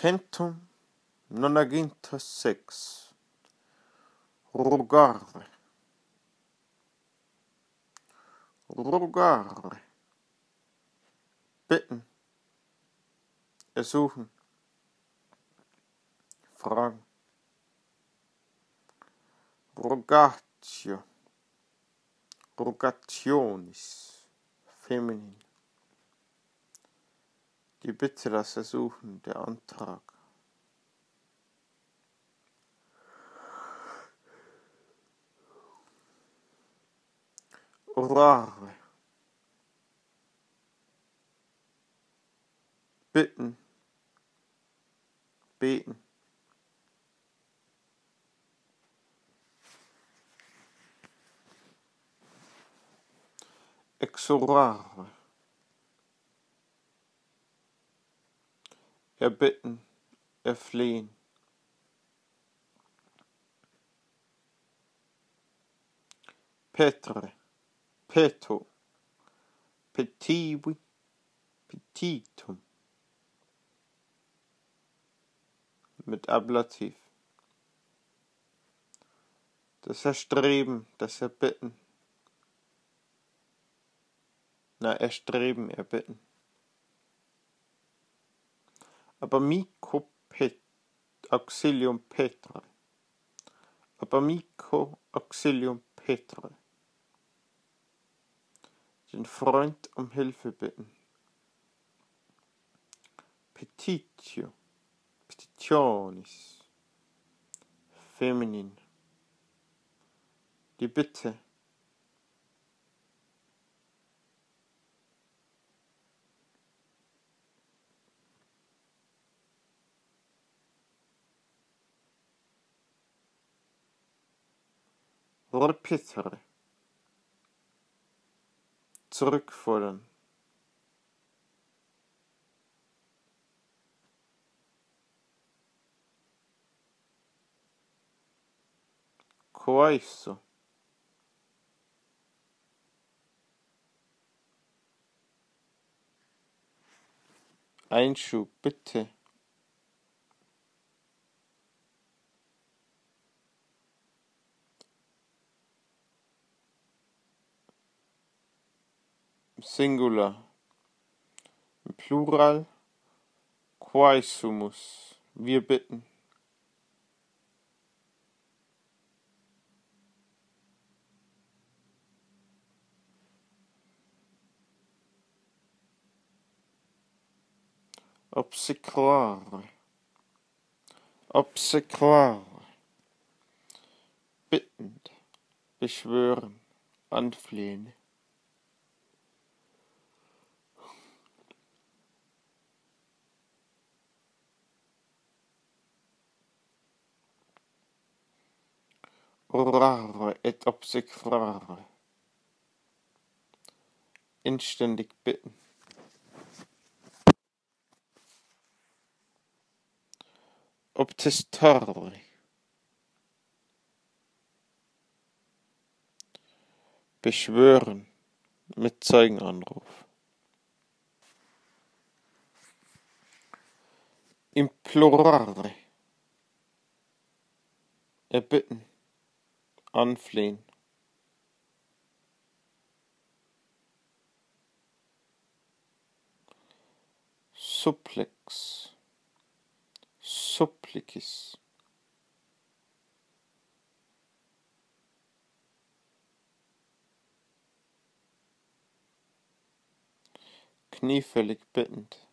centum nonaginta sex. Rugare rugare bitten ersuchen fragen. Rogatio rogationis feminin. Die Bitte, das Ersuchen, der Antrag. Orare. Bitten. Beten. Exorare. Erbitten, erflehen. Petre, peto, petivi, petitum. Mit Ablativ. Das Erstreben, das Erbitten. Na, erstreben, erbitten. ab amico pet auxilium petrae ab amico auxilium petrae den freund um hilfe bitten. Petitio. Petitionis. Feminin. Die bitte Repetere. Zurückfordern. Coiso. Einschub, bitte. Singular. Im Plural. Quaesumus. Wir bitten. Obsequare. Obsequare. Bittend. Beschwören. Anflehen. Orare et obsequare. Inständig bitten. Obtestare. Beschwören mit Zeugenanruf. Implorare. Erbitten. Anflehen. Supplex. Supplicis. Kniefällig bittend.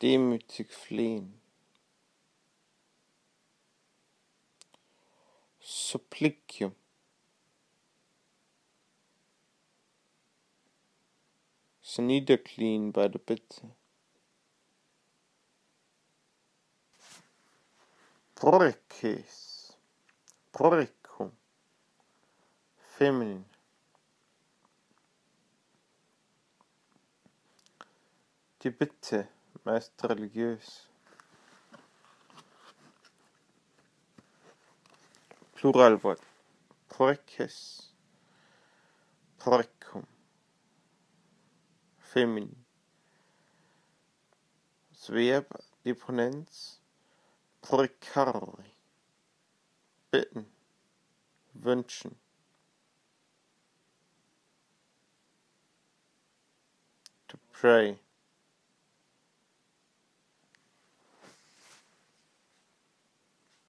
Demütig flehen. Supplicium. So niederknien bei der Bitte. Porcis. Poricum. Feminin. Die Bitte, meist religiös. Pluralwort. Preces. Precum. Feminin. Das Verb, die Ponenz. Precari. Bitten. Wünschen. To pray.